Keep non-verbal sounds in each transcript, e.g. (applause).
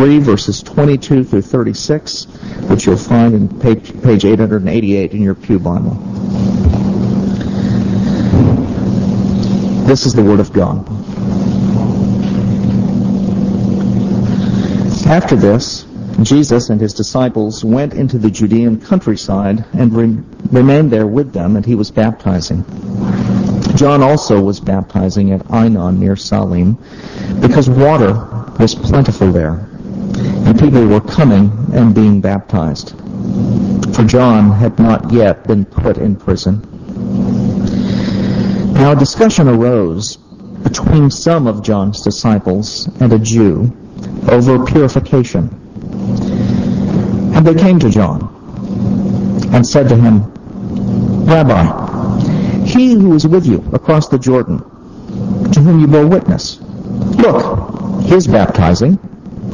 3, verses 22 through 36, which you'll find in page, page 888 in your Pew Bible. This is the Word of God. After this, Jesus and his disciples went into the Judean countryside and re- remained there with them, and he was baptizing. John also was baptizing at Aenon near Salim, because water was plentiful there, and people were coming and being baptized. For John had not yet been put in prison. Now a discussion arose between some of John's disciples and a Jew over purification. And they came to John and said to him, Rabbi, he who was with you across the Jordan, to whom you bore witness, look, he is baptizing,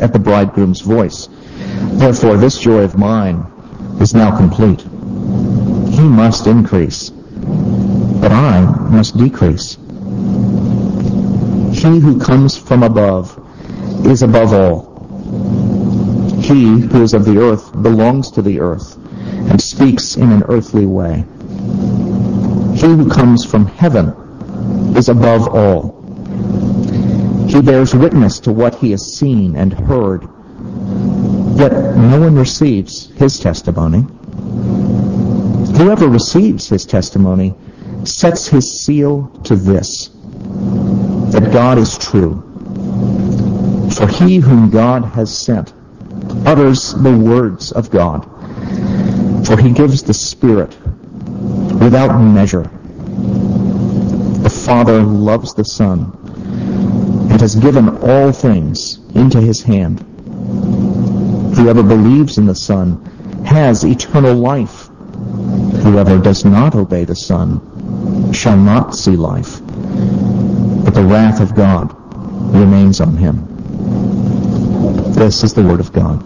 at the bridegroom's voice. Therefore, this joy of mine is now complete. He must increase, but I must decrease. He who comes from above is above all. He who is of the earth belongs to the earth and speaks in an earthly way. He who comes from heaven is above all. He bears witness to what he has seen and heard, yet no one receives his testimony. Whoever receives his testimony sets his seal to this, that God is true. For he whom God has sent utters the words of God, for he gives the Spirit without measure. The Father loves the Son and has given all things into his hand. Whoever believes in the Son has eternal life. Whoever does not obey the Son shall not see life, but the wrath of God remains on him. This is the Word of God.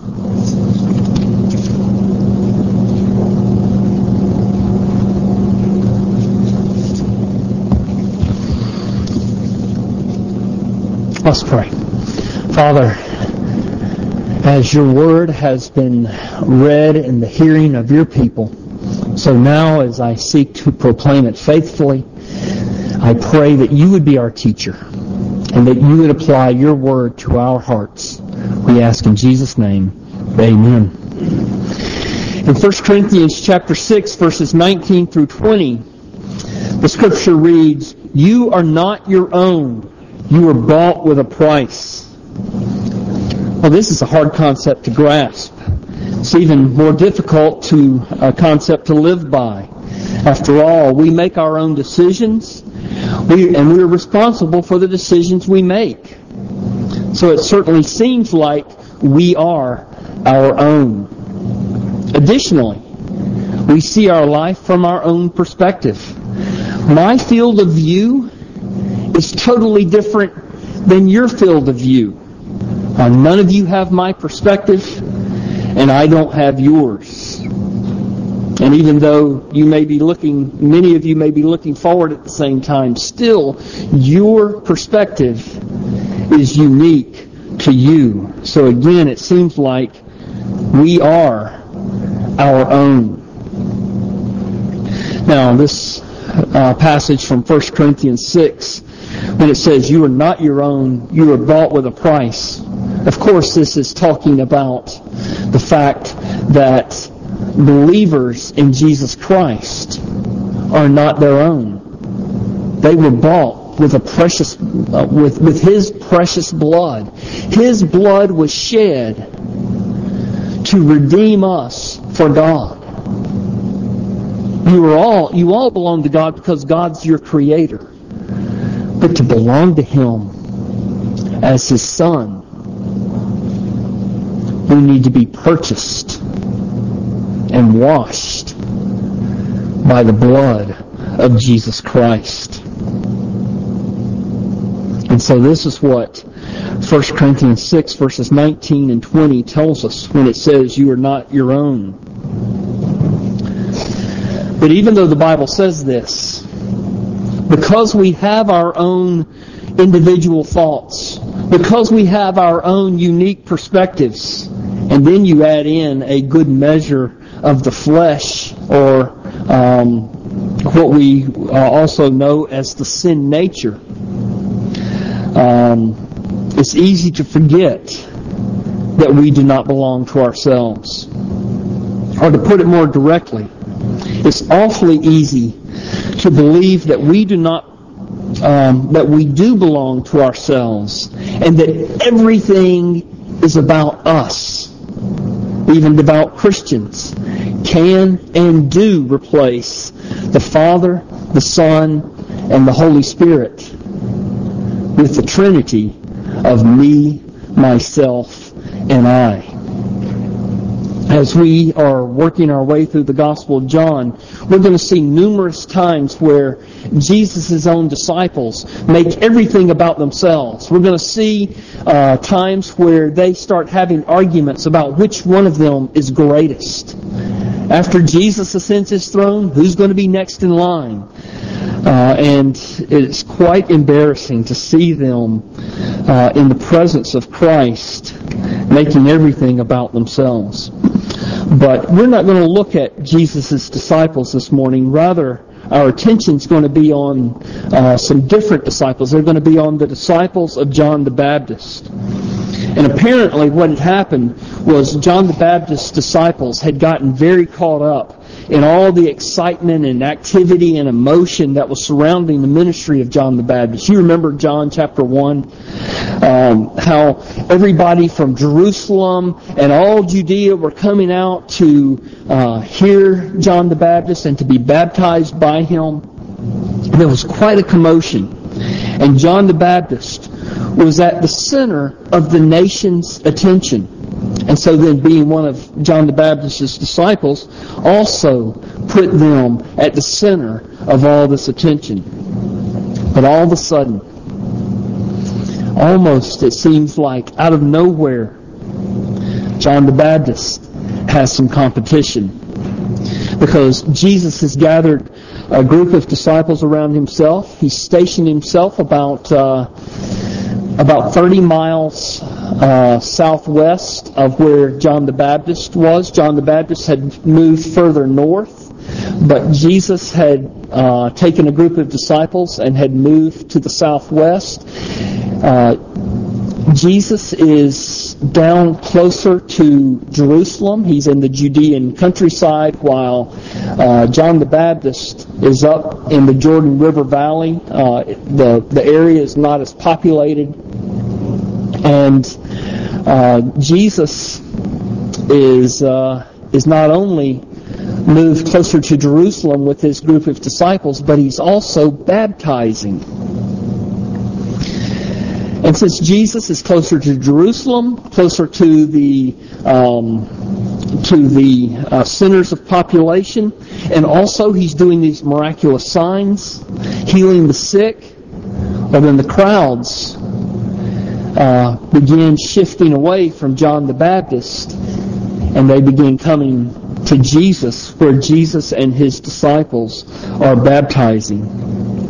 Let's pray. Father, as your word has been read in the hearing of your people, so now as I seek to proclaim it faithfully, I pray that you would be our teacher and that you would apply your word to our hearts. We ask in Jesus' name, amen. In 1 Corinthians chapter 6, verses 19 through 20, the scripture reads, You are not your own you were bought with a price. Well, this is a hard concept to grasp. It's even more difficult to a concept to live by. After all, we make our own decisions, we, and we're responsible for the decisions we make. So it certainly seems like we are our own. Additionally, we see our life from our own perspective. My field of view is totally different than your field of view. Uh, none of you have my perspective, and I don't have yours. And even though you may be looking, many of you may be looking forward at the same time, still, your perspective is unique to you. So again, it seems like we are our own. Now, this uh, passage from 1 Corinthians 6 when it says you are not your own, you are bought with a price. Of course, this is talking about the fact that believers in Jesus Christ are not their own. They were bought with a precious, uh, with, with His precious blood. His blood was shed to redeem us for God. You are all, you all belong to God because God's your creator but to belong to Him as His Son. we need to be purchased and washed by the blood of Jesus Christ. And so this is what 1 Corinthians 6 verses 19 and 20 tells us when it says you are not your own. But even though the Bible says this, because we have our own individual thoughts, because we have our own unique perspectives, and then you add in a good measure of the flesh, or um, what we uh, also know as the sin nature, um, it's easy to forget that we do not belong to ourselves. Or to put it more directly, it's awfully easy to believe that we do not um, that we do belong to ourselves and that everything is about us. Even devout Christians can and do replace the Father, the Son, and the Holy Spirit with the Trinity of me, myself, and I as we are working our way through the Gospel of John, we're going to see numerous times where Jesus' own disciples make everything about themselves. We're going to see uh, times where they start having arguments about which one of them is greatest. After Jesus ascends his throne, who's going to be next in line? Uh, and it's quite embarrassing to see them uh, in the presence of Christ making everything about themselves. But we're not going to look at Jesus' disciples this morning. Rather, our attention is going to be on uh, some different disciples. They're going to be on the disciples of John the Baptist. And apparently what had happened was John the Baptist's disciples had gotten very caught up in all the excitement and activity and emotion that was surrounding the ministry of John the Baptist. You remember John chapter 1, um, how everybody from Jerusalem and all Judea were coming out to uh, hear John the Baptist and to be baptized by him. There was quite a commotion. And John the Baptist was at the center of the nation's attention. And so then being one of John the Baptist's disciples also put them at the center of all this attention. But all of a sudden, almost it seems like out of nowhere, John the Baptist has some competition. Because Jesus has gathered a group of disciples around himself. He's stationed himself about uh, about 30 miles uh, southwest of where John the Baptist was. John the Baptist had moved further north, but Jesus had uh, taken a group of disciples and had moved to the southwest. Uh, Jesus is down closer to Jerusalem. He's in the Judean countryside, while uh, John the Baptist is up in the Jordan River Valley. Uh, the the area is not as populated, and uh, Jesus is uh, is not only moved closer to Jerusalem with his group of disciples, but he's also baptizing. And since Jesus is closer to Jerusalem, closer to the um, to the uh, centers of population, and also he's doing these miraculous signs, healing the sick, well then the crowds uh, begin shifting away from John the Baptist, and they begin coming to Jesus, where Jesus and his disciples are baptizing.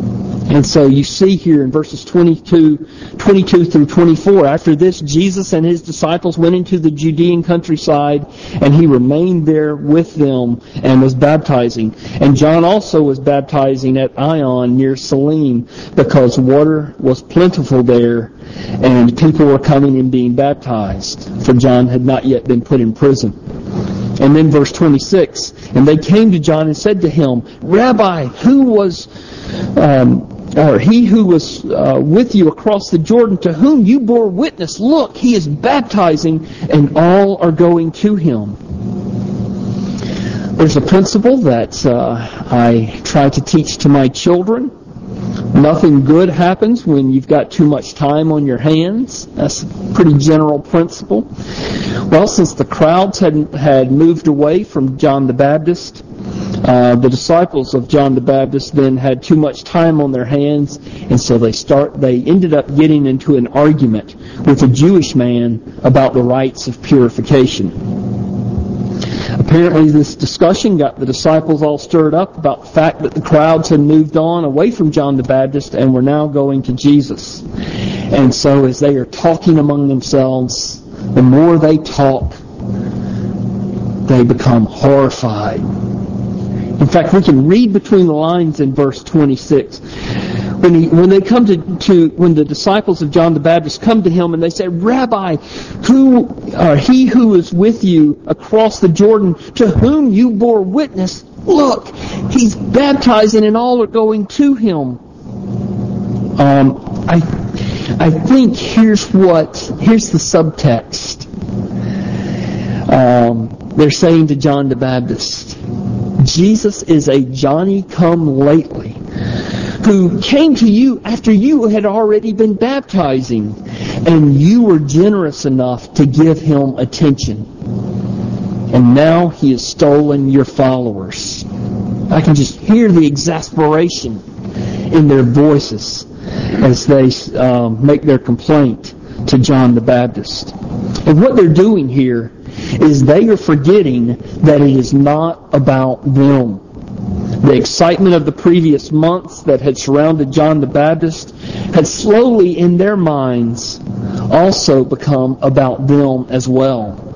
And so you see here in verses 22, 22 through 24, after this, Jesus and his disciples went into the Judean countryside, and he remained there with them and was baptizing. And John also was baptizing at Aenon near Salim, because water was plentiful there, and people were coming and being baptized, for John had not yet been put in prison. And then verse 26, and they came to John and said to him, Rabbi, who was um, or he who was uh, with you across the Jordan, to whom you bore witness, look, he is baptizing, and all are going to him. There's a principle that uh, I try to teach to my children Nothing good happens when you've got too much time on your hands. That's a pretty general principle. Well, since the crowds had, had moved away from John the Baptist, uh, the disciples of John the Baptist then had too much time on their hands, and so they start. They ended up getting into an argument with a Jewish man about the rites of purification. Apparently, this discussion got the disciples all stirred up about the fact that the crowds had moved on away from John the Baptist and were now going to Jesus. And so, as they are talking among themselves, the more they talk, they become horrified. In fact, we can read between the lines in verse 26 when, he, when they come to, to, when the disciples of John the Baptist come to him and they say, Rabbi, who, or he who is with you across the Jordan, to whom you bore witness, look, he's baptizing and all are going to him. Um, I, I think here's what, here's the subtext. Um, they're saying to John the Baptist, Jesus is a Johnny come lately who came to you after you had already been baptizing, and you were generous enough to give him attention. And now he has stolen your followers. I can just hear the exasperation in their voices as they um, make their complaint to John the Baptist. And what they're doing here is they are forgetting that it is not about them. The excitement of the previous months that had surrounded John the Baptist had slowly, in their minds, also become about them as well.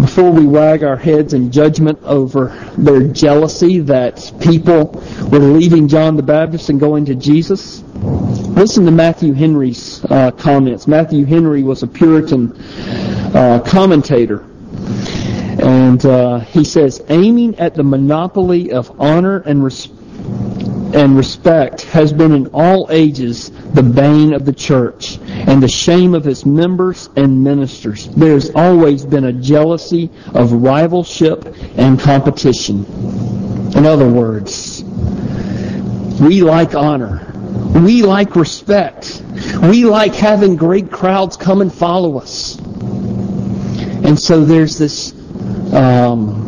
Before we wag our heads in judgment over their jealousy that people were leaving John the Baptist and going to Jesus, listen to Matthew Henry's uh, comments. Matthew Henry was a Puritan uh, commentator and uh, he says, aiming at the monopoly of honor and, res- and respect has been in all ages the bane of the church and the shame of its members and ministers. There has always been a jealousy of rivalship and competition. In other words, we like honor. We like respect. We like having great crowds come and follow us. And so there's this um,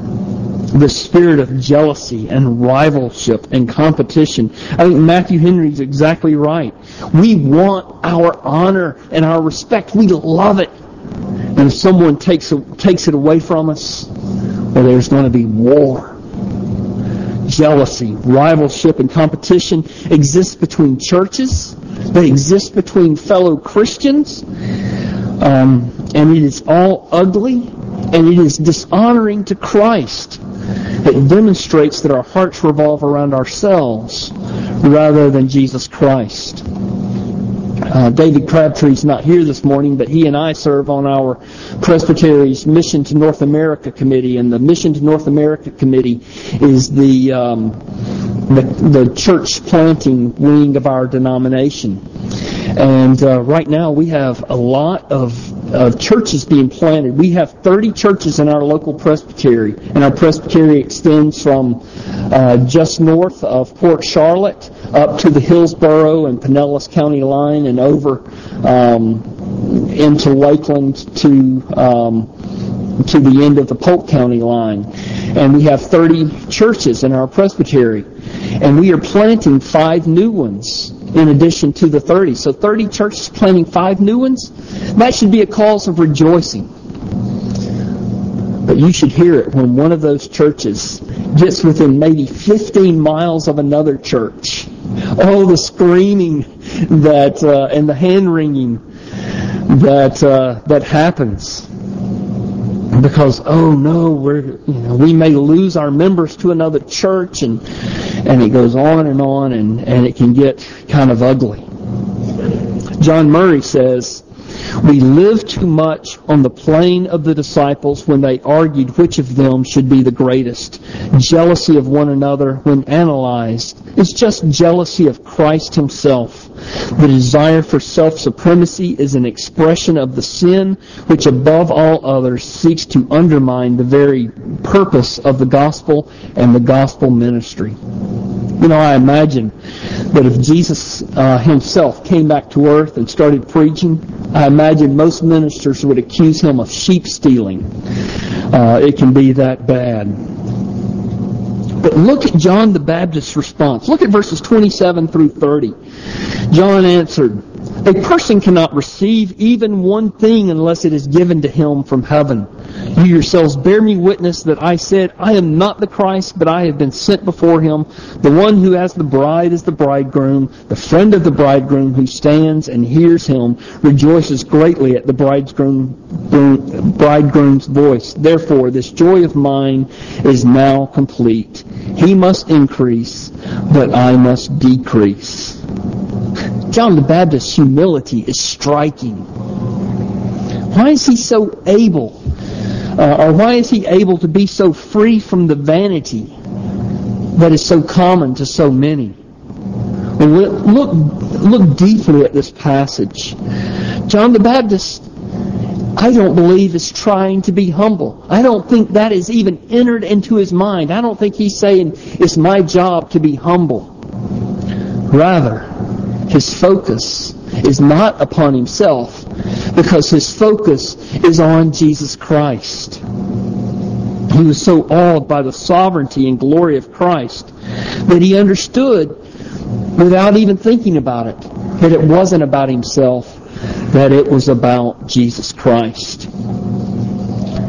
the spirit of jealousy and rivalship and competition. I think Matthew Henry is exactly right. We want our honor and our respect. We love it. And if someone takes it, takes it away from us, well, there's going to be war. Jealousy, rivalship, and competition exist between churches. They exist between fellow Christians. Um, and it is all ugly and it is dishonoring to Christ. It demonstrates that our hearts revolve around ourselves rather than Jesus Christ. Uh, David Crabtree's not here this morning, but he and I serve on our Presbytery's Mission to North America Committee, and the Mission to North America Committee is the um, the, the church planting wing of our denomination. And uh, right now we have a lot of, of churches being planted. We have 30 churches in our local presbytery, and our presbytery extends from uh, just north of Port Charlotte up to the Hillsborough and Pinellas County line and over um, into Lakeland to um, to the end of the Polk County line. And we have 30 churches in our presbytery. And we are planting five new ones in addition to the 30. So 30 churches planting five new ones, that should be a cause of rejoicing. But you should hear it when one of those churches gets within maybe 15 miles of another church. Oh, the screaming that uh, and the hand wringing that uh, that happens because oh no we're you know we may lose our members to another church and and it goes on and on and and it can get kind of ugly. John Murray says We live too much on the plane of the disciples when they argued which of them should be the greatest. Jealousy of one another, when analyzed, is just jealousy of Christ himself. The desire for self-supremacy is an expression of the sin which above all others seeks to undermine the very purpose of the gospel and the gospel ministry. You know, I imagine that if Jesus uh, himself came back to earth and started preaching, I imagine most ministers would accuse him of sheep stealing. Uh, it can be that bad. But look at John the Baptist's response. Look at verses 27 through 30. John answered, A person cannot receive even one thing unless it is given to him from heaven. You yourselves bear me witness that I said, I am not the Christ, but I have been sent before him. The one who has the bride is the bridegroom. The friend of the bridegroom who stands and hears him rejoices greatly at the bridegroom, bridegroom's voice. Therefore, this joy of mine is now complete. He must increase, but I must decrease. John the Baptist's humility is striking. Why is he so able uh, or why is he able to be so free from the vanity that is so common to so many? look, look deeply at this passage. John the Baptist, I don't believe, is trying to be humble. I don't think that is even entered into his mind. I don't think he's saying, it's my job to be humble. Rather, his focus is not upon himself, because his focus is on Jesus Christ. He was so awed by the sovereignty and glory of Christ that he understood without even thinking about it that it wasn't about himself, that it was about Jesus Christ.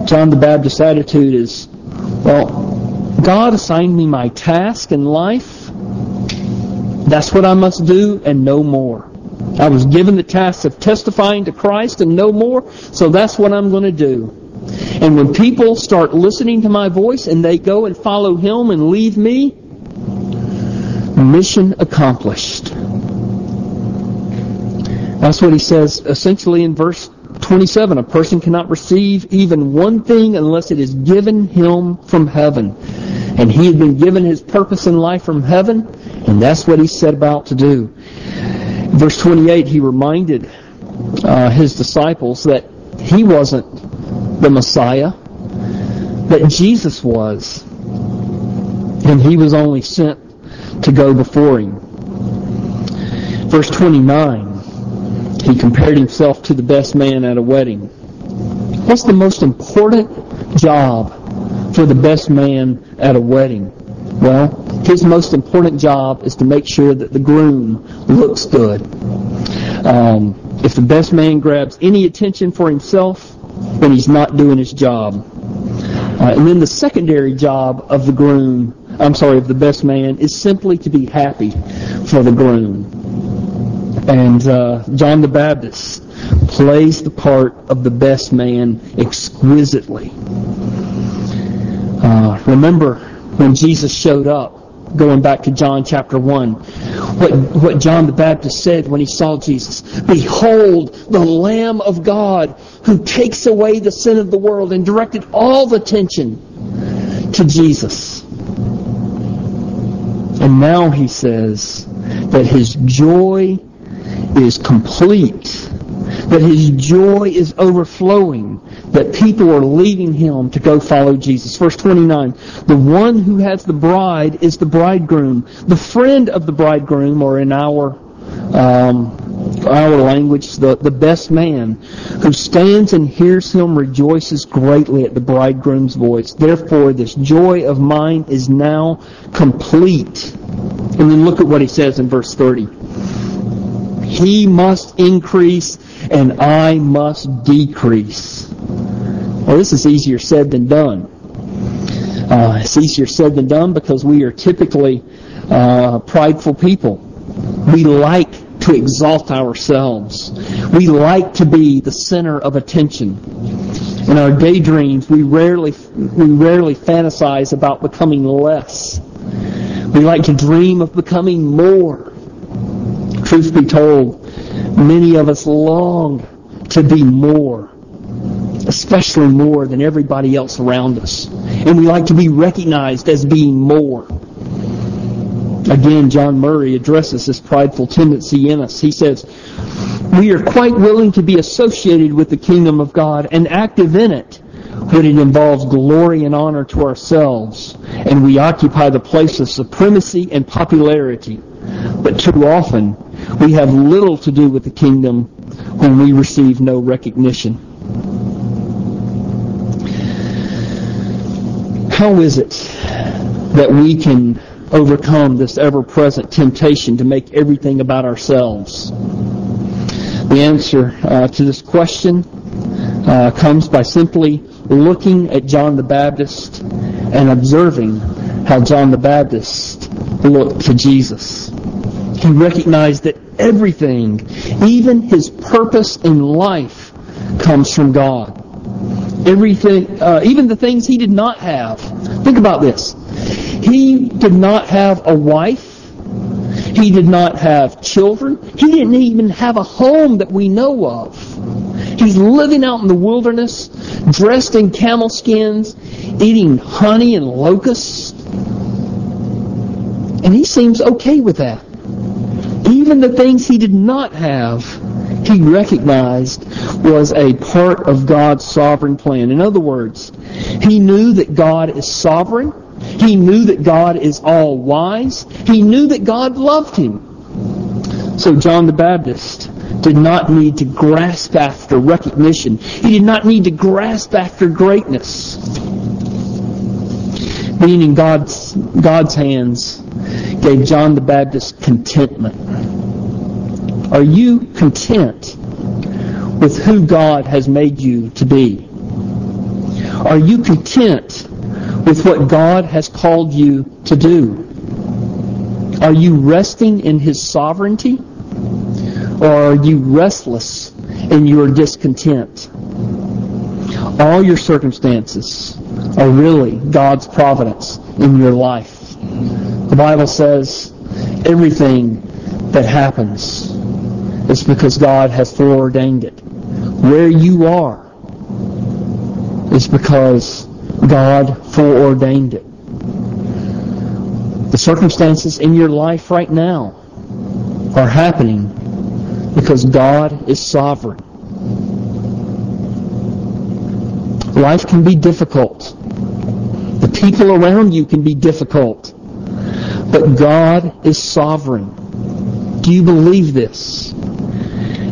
John the Baptist's attitude is, well, God assigned me my task in life. That's what I must do and no more. I was given the task of testifying to Christ and no more, so that's what I'm going to do. And when people start listening to my voice and they go and follow Him and leave me, mission accomplished. That's what he says essentially in verse 27. A person cannot receive even one thing unless it is given him from heaven. And he had been given his purpose in life from heaven, and that's what he set about to do. Verse 28, he reminded uh, his disciples that he wasn't the Messiah, that Jesus was. And he was only sent to go before him. Verse 29, he compared himself to the best man at a wedding. What's the most important job for the best man at a wedding? Well, his most important job is to make sure that the groom looks good. Um, if the best man grabs any attention for himself, then he's not doing his job. Uh, and then the secondary job of the groom, I'm sorry, of the best man, is simply to be happy for the groom. And uh, John the Baptist plays the part of the best man exquisitely. Uh, remember when Jesus showed up going back to John chapter 1. What, what John the Baptist said when he saw Jesus. Behold, the Lamb of God who takes away the sin of the world and directed all the attention to Jesus. And now he says that his joy is complete that his joy is overflowing, that people are leaving him to go follow Jesus. Verse 29, the one who has the bride is the bridegroom. The friend of the bridegroom, or in our um, our language, the, the best man, who stands and hears him rejoices greatly at the bridegroom's voice. Therefore, this joy of mine is now complete. And then look at what he says in verse 30. He must increase and I must decrease. Well, this is easier said than done. Uh, it's easier said than done because we are typically uh, prideful people. We like to exalt ourselves. We like to be the center of attention. In our daydreams, we rarely we rarely fantasize about becoming less. We like to dream of becoming more. Truth be told, many of us long to be more, especially more than everybody else around us. And we like to be recognized as being more. Again, John Murray addresses this prideful tendency in us. He says, We are quite willing to be associated with the kingdom of God and active in it when it involves glory and honor to ourselves, and we occupy the place of supremacy and popularity. But too often, we have little to do with the kingdom when we receive no recognition. How is it that we can overcome this ever-present temptation to make everything about ourselves? The answer uh, to this question uh, comes by simply looking at John the Baptist and observing how John the Baptist looked to Jesus. He recognized that everything, even his purpose in life, comes from God. Everything, uh, even the things he did not have. Think about this. He did not have a wife. He did not have children. He didn't even have a home that we know of. He's living out in the wilderness, dressed in camel skins, eating honey and locusts. And he seems okay with that. Even the things he did not have, he recognized was a part of God's sovereign plan. In other words, he knew that God is sovereign. He knew that God is all wise. He knew that God loved him. So John the Baptist did not need to grasp after recognition. He did not need to grasp after greatness. Being in God's, God's hands gave John the Baptist contentment. Are you content with who God has made you to be? Are you content with what God has called you to do? Are you resting in His sovereignty? Or are you restless in your discontent? All your circumstances are really God's providence in your life. The Bible says everything that happens is because God has foreordained it. Where you are is because God foreordained it. The circumstances in your life right now are happening because God is sovereign. Life can be difficult. The people around you can be difficult. But God is sovereign. Do you believe this?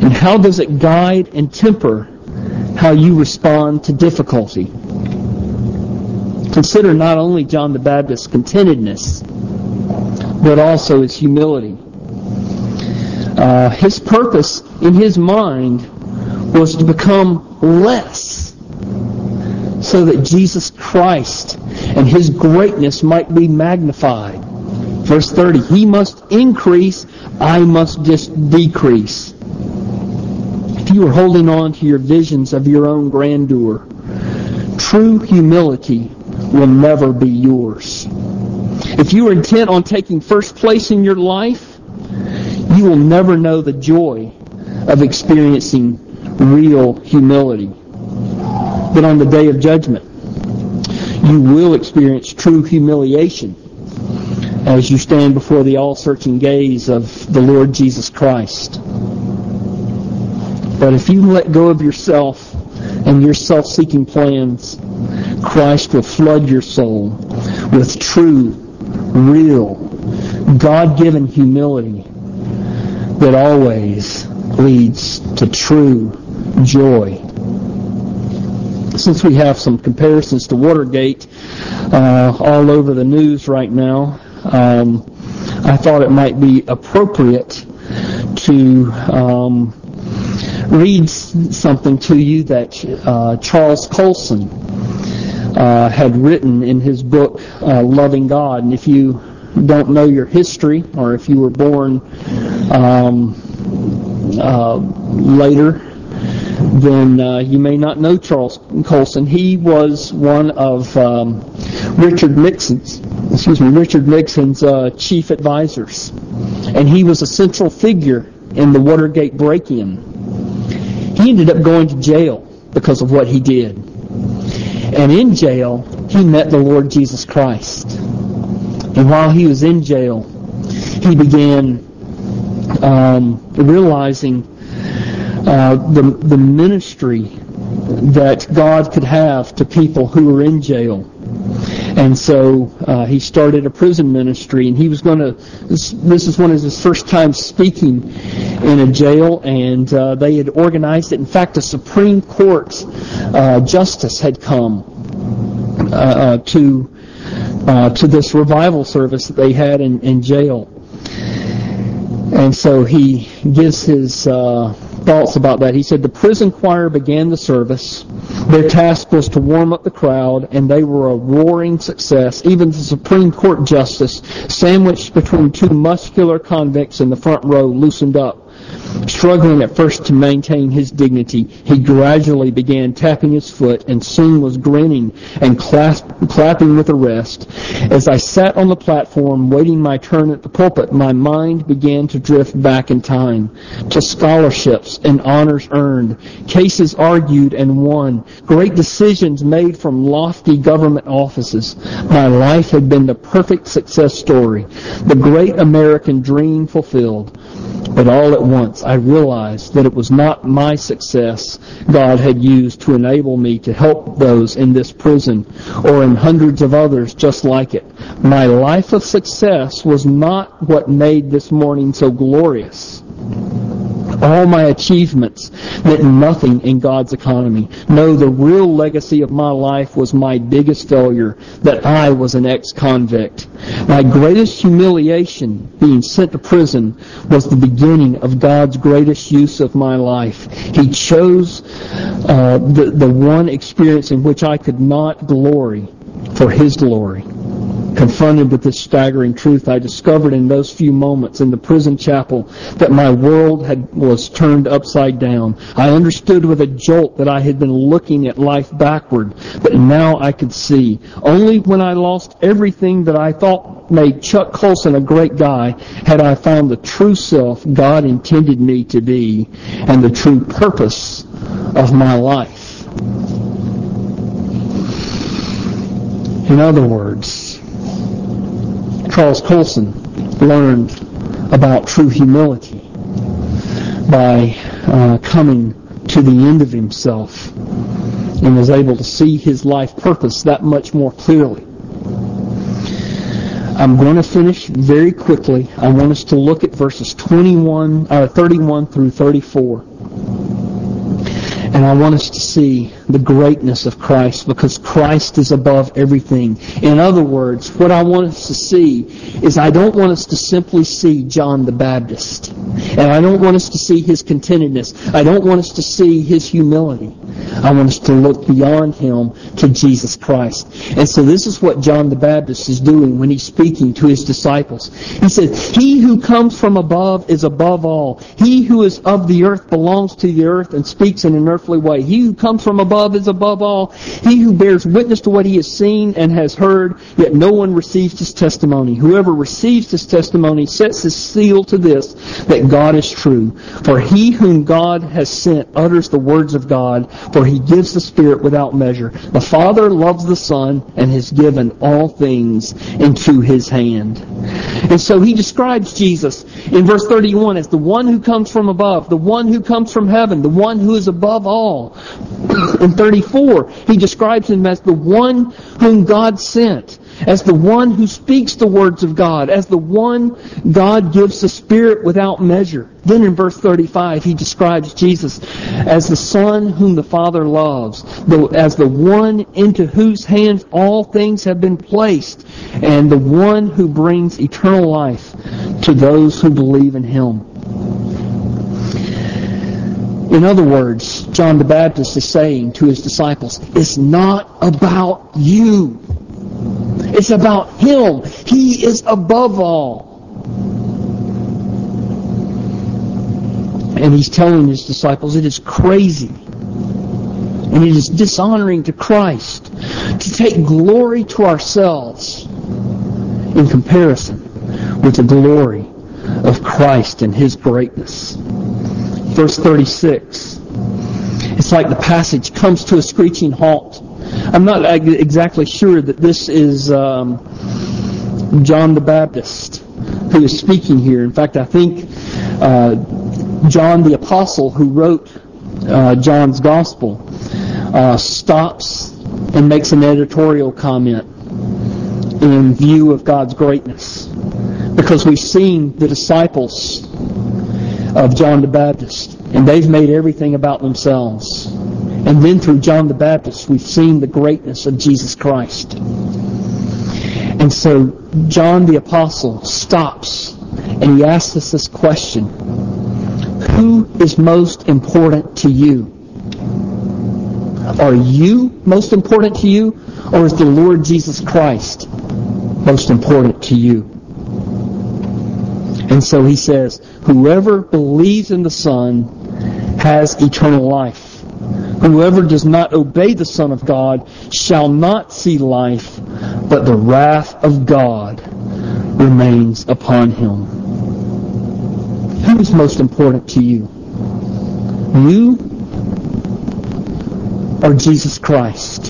And how does it guide and temper how you respond to difficulty? Consider not only John the Baptist's contentedness, but also his humility. Uh, his purpose in his mind was to become less so that Jesus Christ and his greatness might be magnified. Verse 30, he must increase, I must just decrease. You are holding on to your visions of your own grandeur, true humility will never be yours. If you are intent on taking first place in your life, you will never know the joy of experiencing real humility. But on the day of judgment, you will experience true humiliation as you stand before the all-searching gaze of the Lord Jesus Christ. But if you let go of yourself and your self-seeking plans, Christ will flood your soul with true, real, God-given humility that always leads to true joy. Since we have some comparisons to Watergate uh, all over the news right now, um, I thought it might be appropriate to um, read something to you that uh, Charles Colson uh, had written in his book, uh, Loving God. And if you don't know your history, or if you were born um, uh, later, then uh, you may not know Charles Colson. He was one of um, Richard Nixon's, excuse me, Richard Nixon's uh, chief advisors, and he was a central figure in the Watergate break-in. He ended up going to jail because of what he did. And in jail, he met the Lord Jesus Christ. And while he was in jail, he began um, realizing uh, the, the ministry that God could have to people who were in jail. And so uh, he started a prison ministry, and he was going to. This, this, is one of his first times speaking in a jail, and uh, they had organized it. In fact, a Supreme Court uh, justice had come uh, uh, to uh, to this revival service that they had in, in jail. And so he gives his thoughts about that. He said the prison choir began the service. Their task was to warm up the crowd, and they were a roaring success. Even the Supreme Court justice, sandwiched between two muscular convicts in the front row, loosened up. Struggling at first to maintain his dignity, he gradually began tapping his foot and soon was grinning and clasp, clapping with the rest. As I sat on the platform waiting my turn at the pulpit, my mind began to drift back in time to scholarships and honors earned, cases argued and won, great decisions made from lofty government offices. My life had been the perfect success story, the great American dream fulfilled. But all at once I realized that it was not my success God had used to enable me to help those in this prison or in hundreds of others just like it. My life of success was not what made this morning so glorious all my achievements meant nothing in God's economy. No, the real legacy of my life was my biggest failure, that I was an ex-convict. My greatest humiliation, being sent to prison, was the beginning of God's greatest use of my life. He chose uh, the, the one experience in which I could not glory for His glory confronted with this staggering truth, I discovered in those few moments in the prison chapel that my world had, was turned upside down. I understood with a jolt that I had been looking at life backward, but now I could see. Only when I lost everything that I thought made Chuck Colson a great guy had I found the true self God intended me to be and the true purpose of my life. In other words, Charles Colson learned about true humility by uh, coming to the end of himself and was able to see his life purpose that much more clearly. I'm going to finish very quickly. I want us to look at verses 21, uh, 31 through 34. And I want us to see the greatness of Christ because Christ is above everything. In other words, what I want us to see is I don't want us to simply see John the Baptist. And I don't want us to see his contentedness. I don't want us to see his humility. I want us to look beyond him to Jesus Christ. And so this is what John the Baptist is doing when he's speaking to his disciples. He said, He who comes from above is above all. He who is of the earth belongs to the earth and speaks in an earthly way. He who comes from above is above all. He who bears witness to what he has seen and has heard, yet no one receives his testimony. Whoever receives his testimony sets his seal to this, that God is true. For he whom God has sent utters the words of God, for he gives the Spirit without measure. The Father loves the Son and has given all things into his hand. And so he describes Jesus in verse 31 as the one who comes from above, the one who comes from heaven, the one who is above all. (clears throat) In 34, he describes him as the one whom God sent as the one who speaks the words of God, as the one God gives the Spirit without measure. Then in verse 35, he describes Jesus as the Son whom the Father loves, as the one into whose hands all things have been placed, and the one who brings eternal life to those who believe in him. In other words, John the Baptist is saying to his disciples, it's not about you. It's about Him. He is above all. And He's telling His disciples it is crazy and it is dishonoring to Christ to take glory to ourselves in comparison with the glory of Christ and His greatness. Verse 36. it's like the passage comes to a screeching halt. I'm not exactly sure that this is um, John the Baptist who is speaking here. In fact, I think uh, John the Apostle, who wrote uh, John's Gospel, uh, stops and makes an editorial comment in view of God's greatness. Because we've seen the disciples of John the Baptist, and they've made everything about themselves. And then through John the Baptist, we've seen the greatness of Jesus Christ. And so John the Apostle stops and he asks us this question. Who is most important to you? Are you most important to you? Or is the Lord Jesus Christ most important to you? And so he says, whoever believes in the Son has eternal life. Whoever does not obey the Son of God shall not see life, but the wrath of God remains upon him. Who is most important to you? You or Jesus Christ?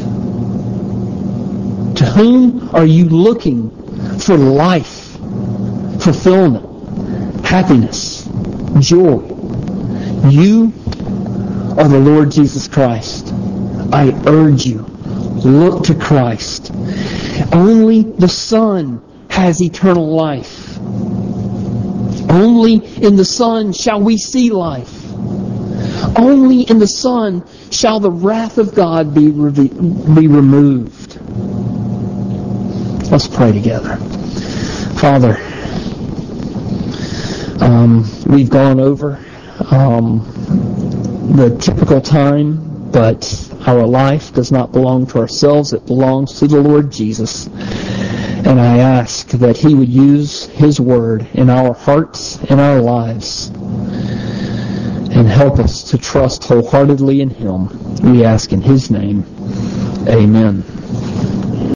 To whom are you looking for life, fulfillment, happiness, joy? You are the Lord Jesus Christ? I urge you, look to Christ. Only the Son has eternal life. Only in the Son shall we see life. Only in the Son shall the wrath of God be, be removed. Let's pray together. Father, um, we've gone over um, the typical time, but our life does not belong to ourselves. It belongs to the Lord Jesus. And I ask that He would use His Word in our hearts and our lives and help us to trust wholeheartedly in Him. We ask in His name. Amen.